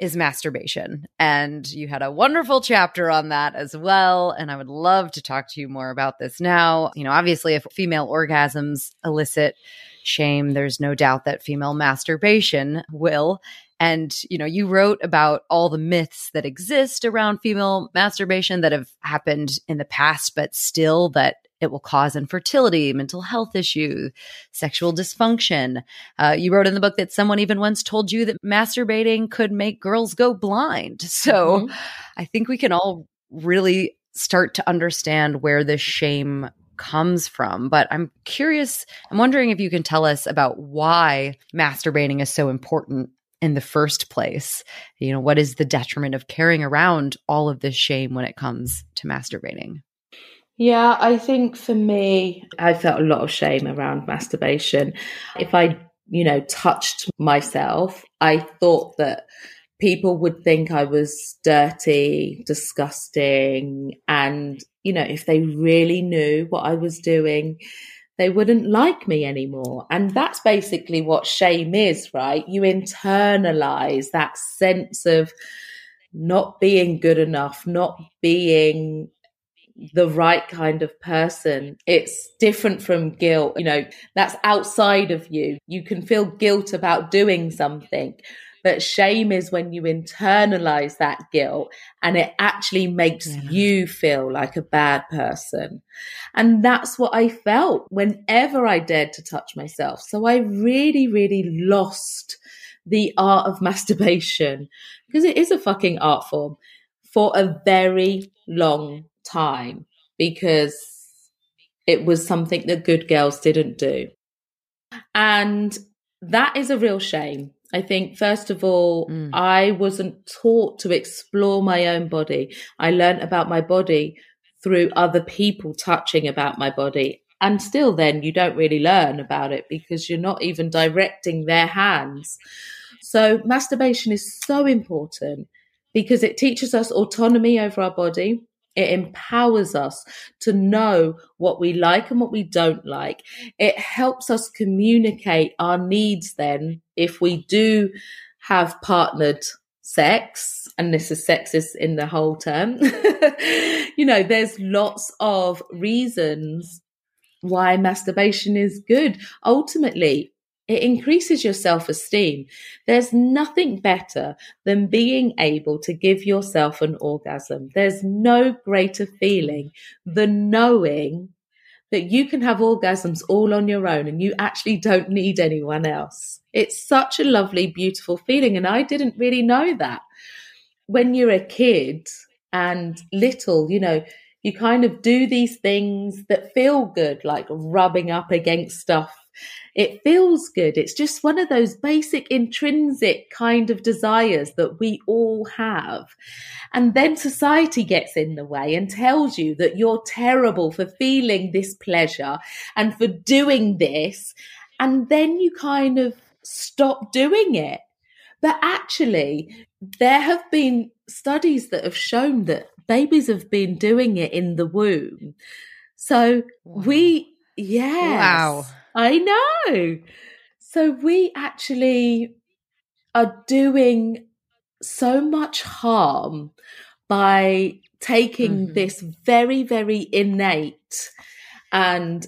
is masturbation. And you had a wonderful chapter on that as well. And I would love to talk to you more about this now. You know, obviously, if female orgasms elicit shame, there's no doubt that female masturbation will. And, you know, you wrote about all the myths that exist around female masturbation that have happened in the past, but still that it will cause infertility, mental health issues, sexual dysfunction. Uh, you wrote in the book that someone even once told you that masturbating could make girls go blind. <laughs> So mm-hmm. I think we can all really start to understand where this shame comes from. But I'm curious, I'm wondering if you can tell us about why masturbating is so important in the first place. You know, what is the detriment of carrying around all of this shame when it comes to masturbating? Yeah, I think for me, I felt a lot of shame around masturbation. If I, you know, touched myself, I thought that people would think I was dirty, disgusting. And, you know, if they really knew what I was doing, they wouldn't like me anymore. And that's basically what shame is, right? You internalize that sense of not being good enough, not being the right kind of person. It's different from guilt. You know, that's outside of you. You can feel guilt about doing something. But shame is when you internalize that guilt and it actually makes yeah. you feel like a bad person. And that's what I felt whenever I dared to touch myself. So I really, really lost the art of <laughs> masturbation because it is a fucking art form for a very long time because it was something that good girls didn't do. And that is a real shame. I think, first of all, mm. I wasn't taught to explore my own body. I learned about my body through other people touching about my body. And still, then you don't really learn about it because you're not even directing their hands. So, masturbation is so important because it teaches us autonomy over our body. It empowers us to know what we like and what we don't like. It helps us communicate our needs then if we do have partnered sex, and this is sexist in the whole term, <laughs> you know, there's lots of reasons why masturbation is good. Ultimately, it increases your self esteem. There's nothing better than being able to give yourself an orgasm. There's no greater feeling than knowing that you can have orgasms all on your own and you actually don't need anyone else. It's such a lovely, beautiful feeling. And I didn't really know that. When you're a kid, and little, you know, you kind of do these things that feel good, like rubbing up against stuff. It feels good. It's just one of those basic intrinsic kind of desires that we all have. And then society gets in the way and tells you that you're terrible for feeling this pleasure and for doing this. And then you kind of stop doing it. But actually, there have been studies that have shown that babies have been doing it in the womb. So wow. we, yeah. Wow. I know. So we actually are doing so much harm by taking mm-hmm. this very, very innate and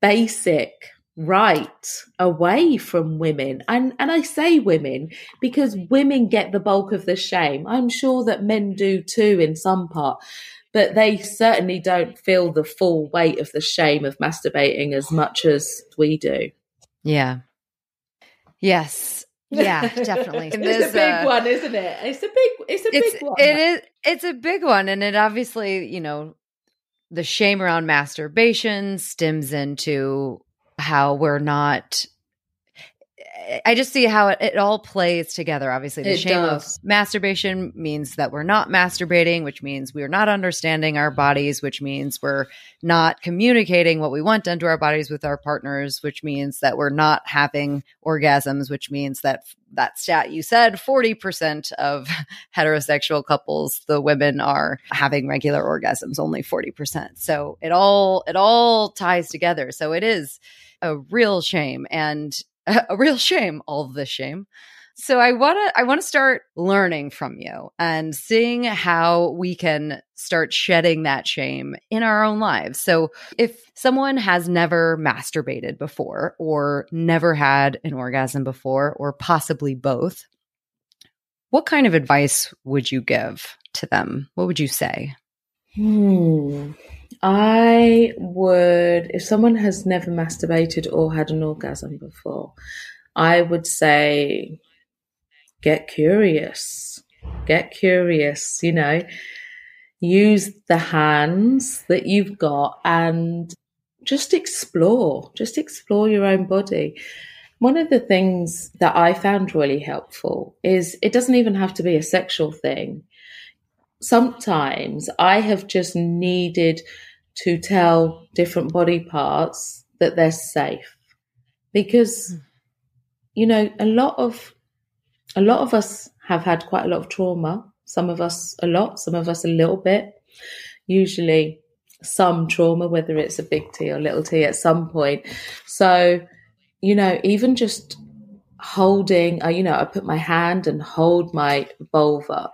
basic right away from women and and I say women because women get the bulk of the shame I'm sure that men do too in some part but they certainly don't feel the full weight of the shame of masturbating as much as we do. Yeah. Yes. Yeah <laughs> definitely. It's a big uh, one isn't it? It's a big it's a it's, big one. it is it's a big one and it obviously you know the shame around masturbation stems into how we're not I just see how it, it, all plays together. Obviously, the it shame does. of masturbation means that we're not masturbating, which means we're not understanding our bodies, which means we're not communicating what we want done to our bodies with our partners, which means that we're not having orgasms, which means that that stat you said 40% of <laughs> heterosexual couples the women are having regular orgasms only 40% so it all it all ties together so it is a real shame and <laughs> a real shame, all this shame. So I want to I want to start learning from you and seeing how we can start shedding that shame in our own lives. So if someone has never masturbated before or never had an orgasm before or possibly both, what kind of advice would you give to them? What would you say? Hmm. I would, if someone has never masturbated or had an orgasm before, I would say get curious. Get curious, you know, use the hands that you've got and just explore, just explore your own body. One of the things that I found really helpful is it doesn't even have to be a sexual thing. Sometimes I have just needed to tell different body parts that they're safe. Because mm. you know a lot of a lot of us have had quite a lot of trauma. Some of us a lot some of us a little bit. Usually some trauma whether it's a big t or little t at some point. So you know even just holding you know i put my hand and hold my vulva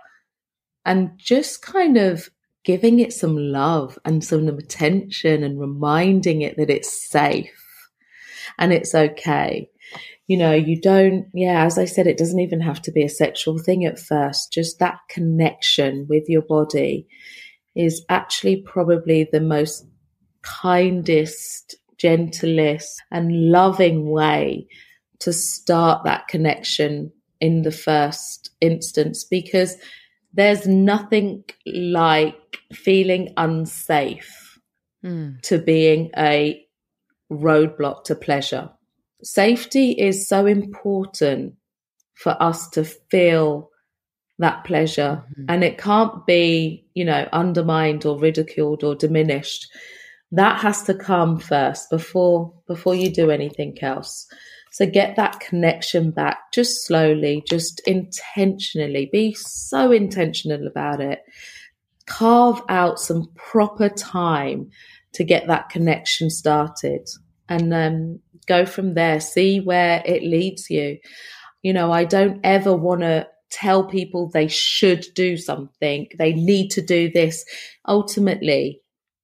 and just kind of giving it some love and some attention and reminding it that it's safe and it's okay. You know, you don't, yeah, as I said, it doesn't even have to be a sexual thing at first. Just that connection with your body is actually probably the most kindest, gentlest, and loving way to start that connection in the first instance because there's nothing like feeling unsafe mm. to being a roadblock to pleasure. Safety is so important for us to feel that pleasure mm-hmm. and it can't be, you know, undermined or ridiculed or diminished. That has to come first before before you do anything else. So get that connection back just slowly, just intentionally. Be so intentional about it. Carve out some proper time to get that connection started and um, go from there. See where it leads you. You know, I don't ever want to tell people they should do something, they need to do this. Ultimately,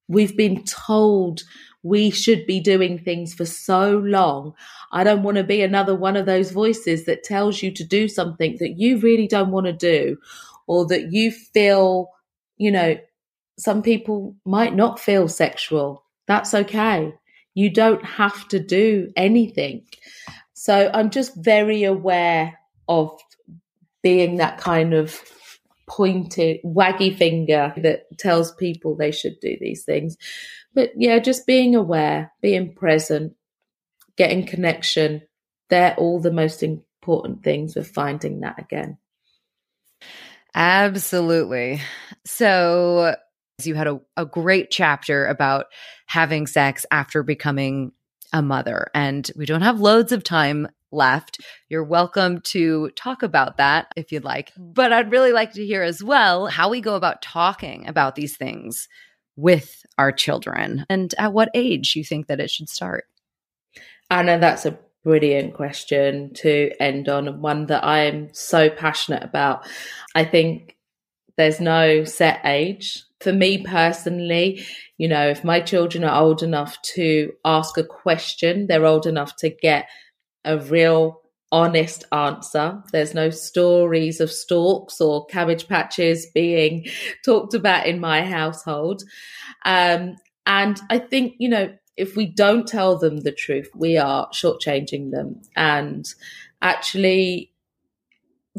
we've been told we should be doing things for so long. I don't want to be another one of those voices that tells you to do something that you really don't want to do or that you feel, you know, some people might not feel sexual. That's okay. You don't have to do anything. So I'm just very aware of being that kind of pointed, waggy finger that tells people they should do these things. But yeah, just being aware, being present, getting connection, they're all the most important things with finding that again. Absolutely. So, you had a, a great chapter about having sex after becoming a mother, and we don't have loads of time left. You're welcome to talk about that if you'd like. Mm. But I'd really like to hear as well how we go about talking about these things with our children and at what age you think that it should start. Anna, that's a brilliant question to end on and one that I'm so passionate about. I think there's no set age. For me personally, you know, if my children are old enough to ask a question, they're old enough to get a real honest answer. There's no stories of storks or cabbage patches being <laughs> talked about in my household. Um, and I think, you know, if we don't tell them the truth, we are shortchanging them and actually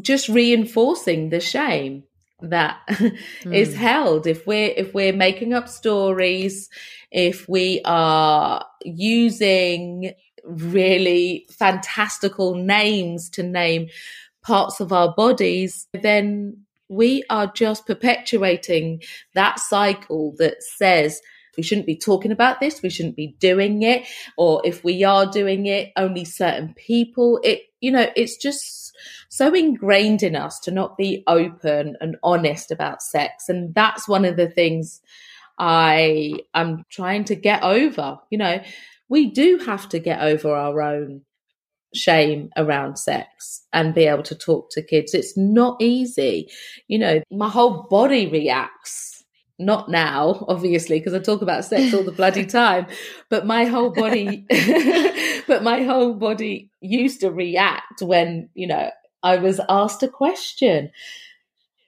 just reinforcing the shame that mm. <laughs> is held if we're if we're making up stories if we are using really fantastical names to name parts of our bodies, then we are just perpetuating that cycle that says we shouldn't be talking about this, we shouldn't be doing it, or if we are doing it, only certain people. It, you know, it's just so ingrained in us to not be open and honest about sex. And that's one of the things I am trying to get over. You know, we do have to get over our own shame around sex and be able to talk to kids. It's not easy. You know, my whole body reacts. Not now, obviously, because I talk about sex all the bloody <laughs> time, but my whole body, <laughs> but my whole body used to react when, you know, I was asked a question.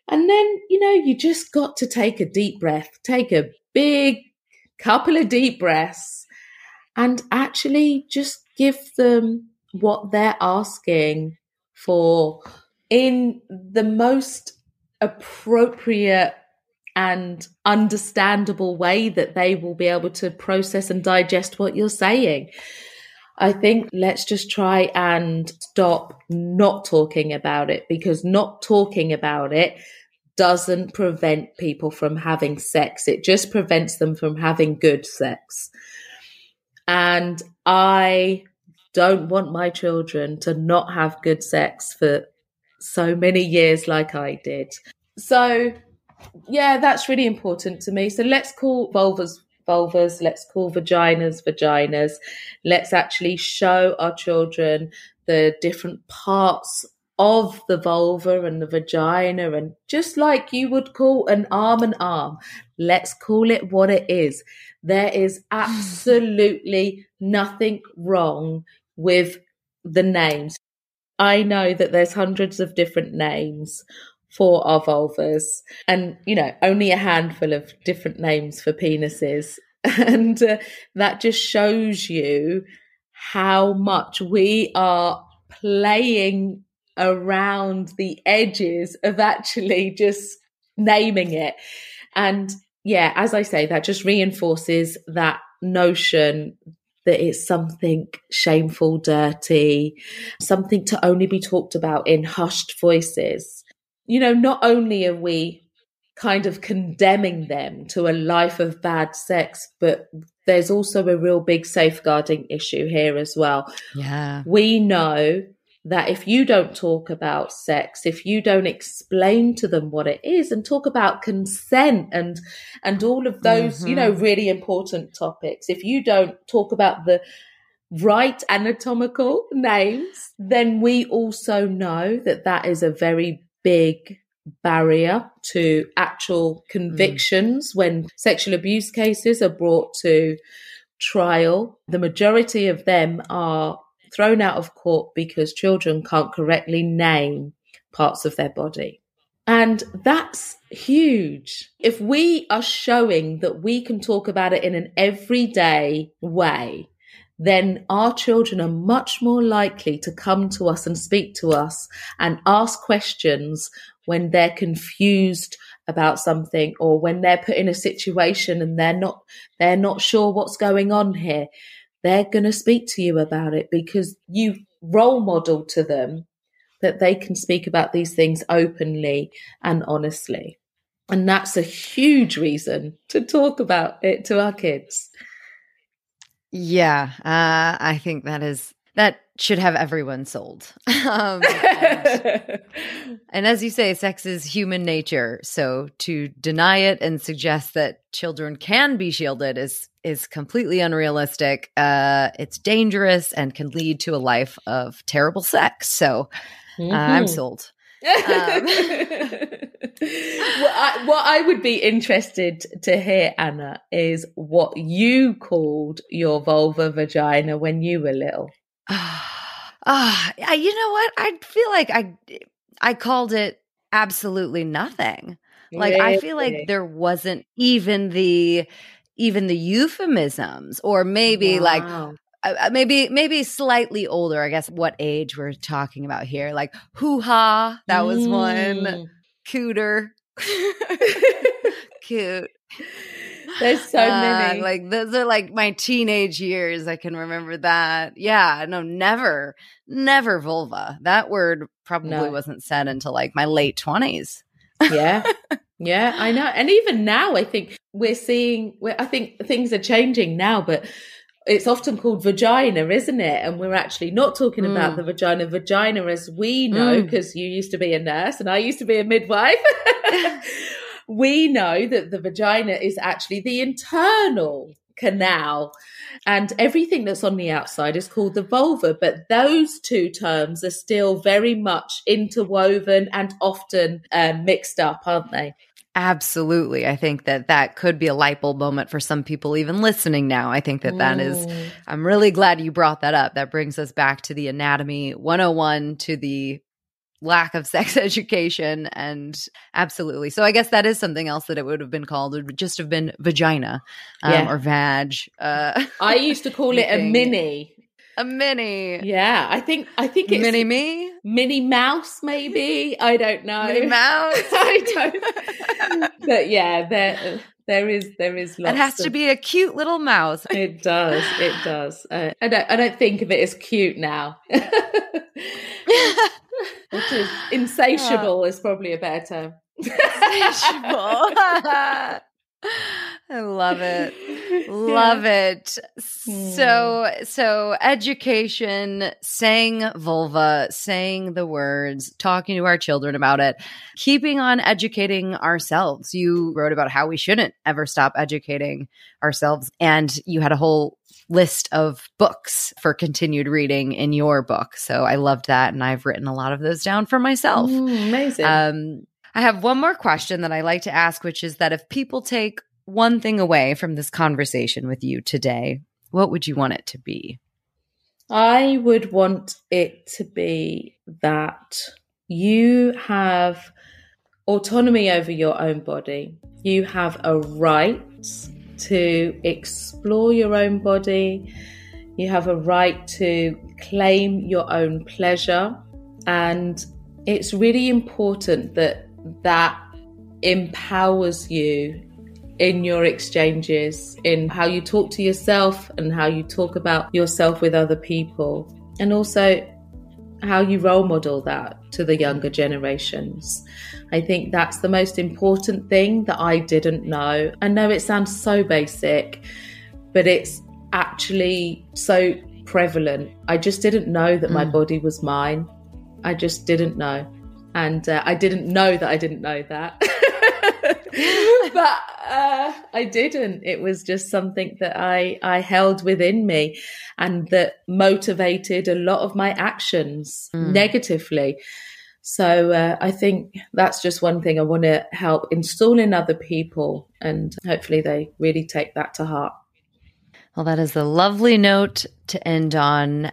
And then, you know, you just got to take a deep breath, take a big couple of deep breaths and actually just give them what they're asking for in the most appropriate and understandable way that they will be able to process and digest what you're saying. I think let's just try and stop not talking about it because not talking about it doesn't prevent people from having sex. It just prevents them from having good sex. And I don't want my children to not have good sex for so many years like I did. So, yeah, that's really important to me. So let's call vulvas vulvas, let's call vaginas vaginas. Let's actually show our children the different parts of the vulva and the vagina and just like you would call an arm an arm, let's call it what it is. There is absolutely nothing wrong with the names. I know that there's hundreds of different names for our vulvas and, you know, only a handful of different names for penises. <laughs> And uh, that just shows you how much we are playing around the edges of actually just naming it. And yeah, as I say, that just reinforces that notion that it's something shameful, dirty, something to only be talked about in hushed voices. You know, not only are we kind of condemning them to a life of bad sex, but there's also a real big safeguarding issue here as well. Yeah. We know that if you don't talk about sex if you don't explain to them what it is and talk about consent and and all of those mm-hmm. you know mm-hmm. really important topics if you don't talk about the right anatomical names then we also know that that is a very big barrier to actual convictions mm. when sexual abuse cases are brought to trial the majority of them are thrown out of court because children can't correctly name parts of their body. And that's huge. If we are showing that we can talk about it in an everyday way, then our children are much more likely to come to us and speak to us and ask questions when they're confused about something or when they're put in a situation and they're not they're not sure what's going on here they're going to speak to you about it because you role model to them that they can speak about these things openly and honestly and that's a huge reason to talk about it to our kids yeah uh, i think that is that should have everyone sold. <laughs> um, and, <laughs> and, as you say, sex is human nature. So to deny it and suggest that children can be shielded is is completely unrealistic. Uh, it's dangerous and can lead to a life of terrible sex. So uh, mm-hmm. I'm sold. um, <laughs> well, I, what I would be interested to hear, Anna, is what you called your vulva vagina when you were little. <sighs> Ah, uh, you know what? I feel like I I called it absolutely nothing. Like really? I feel like there wasn't even the even the euphemisms or maybe wow. like uh, uh, maybe maybe slightly older i guess what age we're talking about here like hoo-ha that was mm. one cooter <laughs> cute there's so uh, many. Like those are like my teenage years. I can remember that. Yeah, no, never, never vulva. That word probably no. wasn't said until like my late twenties. yeah. <laughs> Yeah, I know. And even now, I think we're seeing, we're, I think things are changing now, but it's often called vagina, isn't it? And we're actually not talking mm. about the vagina. Vagina, as we know, because mm. you used to be a nurse and I used to be a midwife. <laughs> <laughs> we know that the vagina is actually the internal canal and everything that's on the outside is called the vulva but those two terms are still very much interwoven and often um, mixed up aren't they Absolutely. I think that that could be a light bulb moment for some people even listening now. I think that that is. I'm really glad you brought that up. That brings us back to the anatomy 101 to the lack of <laughs> sex education and absolutely so i guess that is something else that it would have been called it would just have been vagina um, yeah. or vag uh, i used to <laughs> call it a mini a mini. Yeah i think i think it's mini me? Mini mouse maybe? I don't know. Mini mouse? <laughs> I don't <laughs> but yeah there there is there is it has of, to be a cute little mouse. <laughs> It does it does. Uh, i don't i don't think of it as cute now. Which is insatiable is probably a better. Term. Insatiable. I love it. <laughs> Love yeah. it. So hmm. so education, saying vulva, saying the words, talking to our children about it, keeping on educating ourselves. You wrote about how we shouldn't ever stop educating ourselves and you had a whole list of books for continued reading in your book. So I loved that. And I've written a lot of those down for myself. Mm, amazing. Um, I have one more question that I like to ask, which is that if people take one thing away from this conversation with you today, what would you want it to be? I would want it to be that you have autonomy over your own body. You have a right to explore your own body. You have a right to claim your own pleasure. And it's really important that that empowers you in your exchanges, in how you talk to yourself and how you talk about yourself with other people, and also how you role model that to the younger generations. I think that's the most important thing that I didn't know. I know it sounds so basic, but it's actually so prevalent. I just didn't know that mm. my body was mine. I just didn't know. And uh, I didn't know that I didn't know that. <laughs> but uh, I didn't. It was just something that I, I held within me and that motivated a lot of my actions mm. negatively. So uh, I think that's just one thing I want to help install in other people, and hopefully they really take that to heart. Well, that is a lovely note to end on.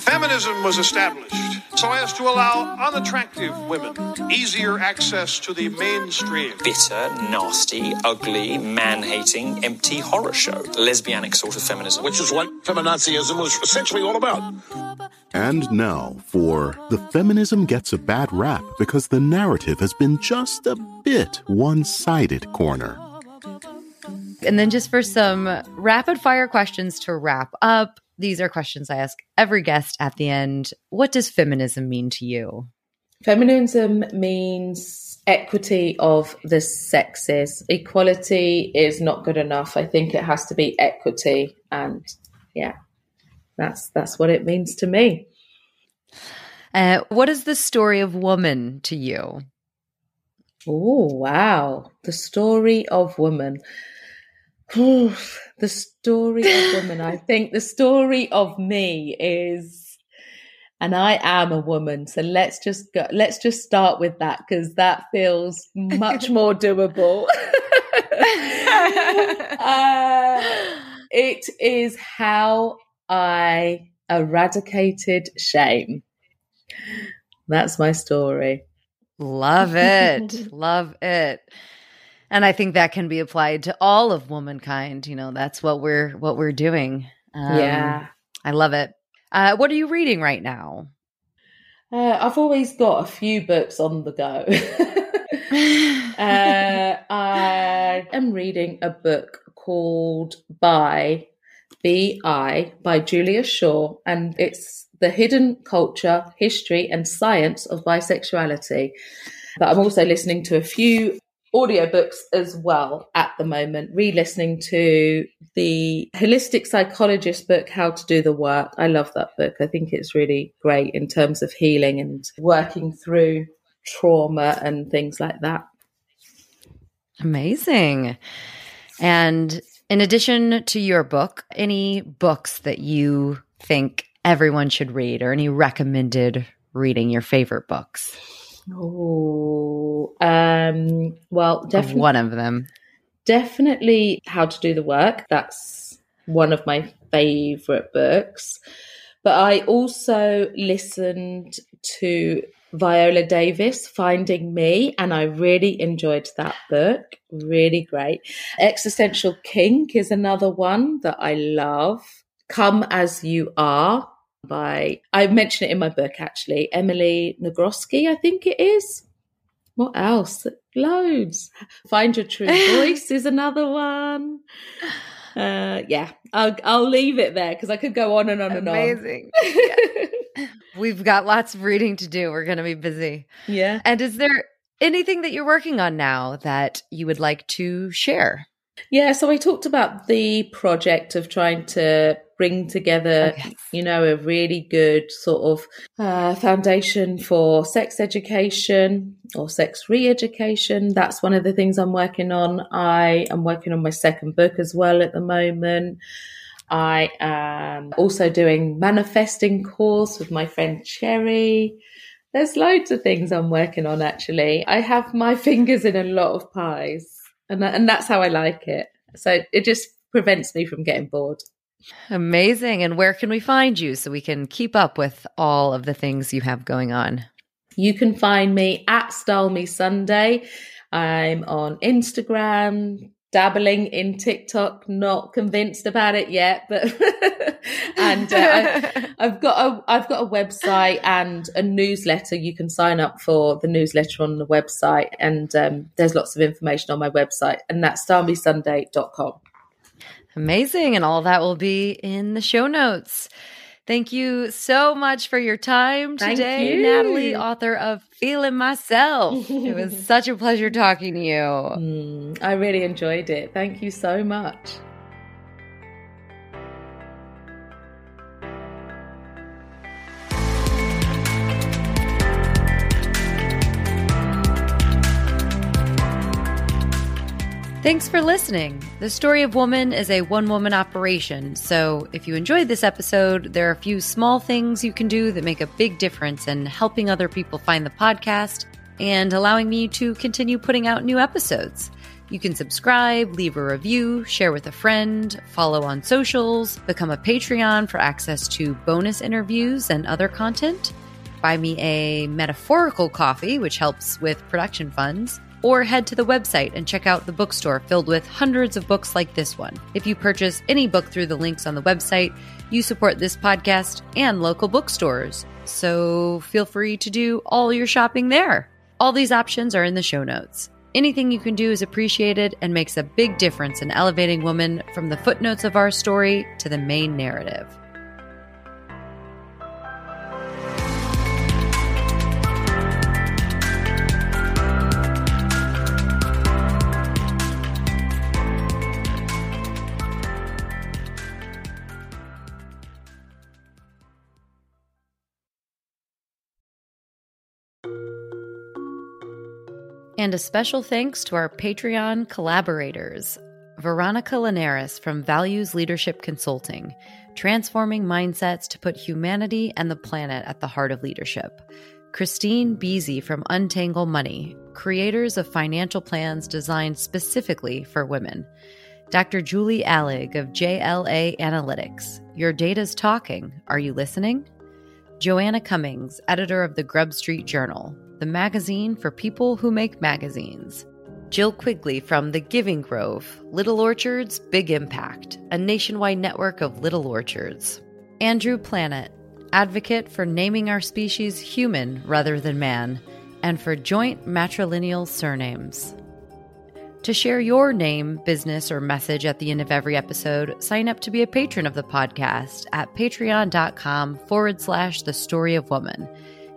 Feminism was established so as to allow unattractive women easier access to the mainstream. Bitter, nasty, ugly, man hating, empty horror show. Lesbianic sort of feminism. Which is what feminazism was essentially all about. And now for The Feminism Gets a Bad Rap because the narrative has been just a bit one sided corner. And then just for some rapid fire questions to wrap up, these are questions I ask every guest at the end. What does feminism mean to you? Feminism means equity of the sexes. Equality is not good enough. I think it has to be equity and yeah. That's that's what it means to me. Uh, what is the story of woman to you? Oh, wow. The story of woman. The story of <laughs> woman. I think the story of me is, and I am a woman. So let's just go, let's just start with that because that feels much <laughs> more doable. <laughs> uh, it is how I eradicated shame. That's my story. Love it. Love it. And I think that can be applied to all of womankind. You know, that's what we're what we're doing. Um, yeah, I love it. Uh, what are you reading right now? Uh, I've always got a few books on the go. <laughs> <laughs> uh, I am reading a book called Bi B.I. by Julia Shaw, and it's the hidden culture, history, and science of bisexuality. But I'm also listening to a few audiobooks as well at the moment, re listening to the holistic psychologist book, How to Do the Work. I love that book. I think it's really great in terms of healing and working through trauma and things like that. Amazing. And in addition to your book, any books that you think everyone should read or any recommended reading your favorite books? Oh, um, well, definitely one of them. Definitely How to Do the Work. That's one of my favorite books. But I also listened to Viola Davis, Finding Me, and I really enjoyed that book. Really great. Existential Kink is another one that I love. Come As You Are by, I mention it in my book actually, Emily Nagoski, I think it is. What else? Loads. Find Your True <laughs> Voice is another one. Uh, yeah, I'll, I'll leave it there because I could go on and on Amazing. and on. Amazing. <laughs> We've got lots of reading to do. We're going to be busy. Yeah. And is there anything that you're working on now that you would like to share? Yeah, so I talked about the project of trying to bring together, oh, you know, a really good sort of uh, foundation for sex education or sex re education. That's one of the things I'm working on. I am working on my second book as well at the moment. I am also doing manifesting course with my friend Cherry. There's loads of things I'm working on actually. I have my <laughs> fingers in a lot of pies and and that's how I like it. So it just prevents me from getting bored. Amazing. And where can we find you so we can keep up with all of the things you have going on? You can find me at Style Me Sunday. I'm on Instagram, dabbling in TikTok, not convinced about it yet, but <laughs> and uh, I, have <laughs> got a I've got a website and a newsletter. You can sign up for the newsletter on the website, and um, there's lots of information on my website, and that's stylemesunday.com. Amazing, and all that will be in the show notes. Thank you so much for your time today, Natalie, author of Feeling Myself. it was <laughs> such a pleasure talking to you. Mm, I really enjoyed it. Thank you so much. Thanks for listening. The Story of Woman is a one woman operation, so if you enjoyed this episode, there are a few small things you can do that make a big difference in helping other people find the podcast and allowing me to continue putting out new episodes. You can subscribe, leave a review, share with a friend, follow on socials, become a Patreon for access to bonus interviews and other content, buy me a metaphorical coffee, which helps with production funds, or head to the website and check out the bookstore filled with hundreds of books like this one. If you purchase any book through the links on the website, you support this podcast and local bookstores. So feel free to do all your shopping there. All these options are in the show notes. Anything you can do is appreciated and makes a big difference in elevating women from the footnotes of our story to the main narrative. And a special thanks to our Patreon collaborators Veronica Linares from Values Leadership Consulting, transforming mindsets to put humanity and the planet at the heart of leadership. Christine Beasy from Untangle Money, creators of financial plans designed specifically for women. Dr. Julie Allig of JLA Analytics, your data's talking. Are you listening? Joanna Cummings, editor of the Grub Street Journal, the magazine for people who make magazines. Jill Quigley from The Giving Grove, Little Orchards, Big Impact, a nationwide network of little orchards. Andrew Planet, advocate for naming our species human rather than man, and for joint matrilineal surnames. To share your name, business, or message at the end of every episode, sign up to be a patron of the podcast at patreon.com forward slash the story of woman.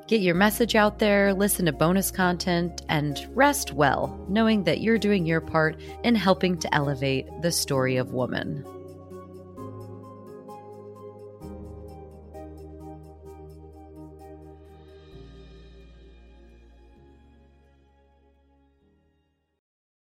Get your message out there, listen to bonus content, and rest well, knowing that you're doing your part in helping to elevate the story of woman.